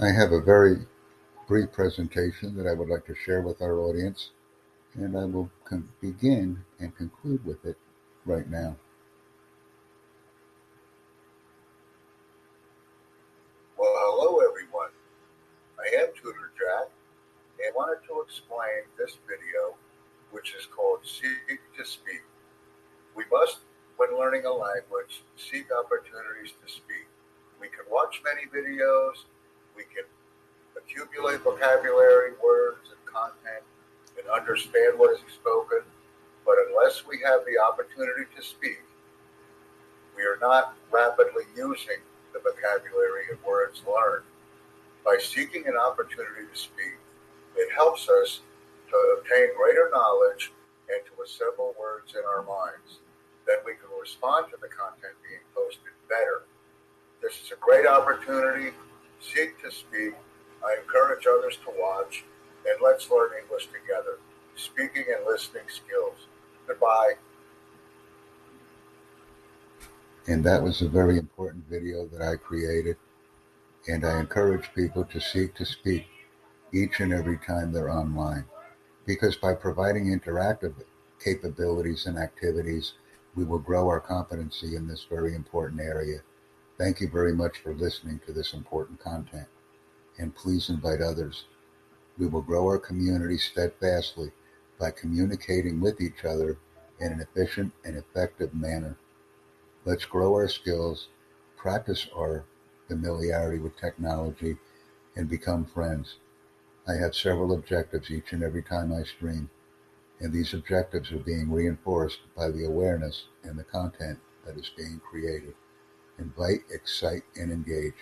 I have a very brief presentation that I would like to share with our audience, and I will con- begin and conclude with it right now. Well, hello everyone. I am Tutor Jack and I wanted to explain this video, which is called Seek to Speak. We must, when learning a language, seek opportunities to speak. We can watch many videos, we can accumulate vocabulary, words, and content, and understand what is spoken. But unless we have the opportunity to speak, we are not rapidly using the vocabulary and words learned. By seeking an opportunity to speak, it helps us to obtain greater knowledge and to assemble words in our minds. Then we can respond to the content being posted better. This is a great opportunity seek to speak. I encourage others to watch, and let's learn English together. Speaking and listening skills. Goodbye. And that was a very important video that I created. And I encourage people to seek to speak each and every time they're online. Because by providing interactive capabilities and activities, we will grow our competency in this very important area. Thank you very much for listening to this important content, and please invite others. We will grow our community steadfastly by communicating with each other in an efficient and effective manner. Let's grow our skills, practice our familiarity with technology, and become friends. I have several objectives each and every time I stream, and these objectives are being reinforced by the awareness and the content that is being created. Invite, excite, and engage.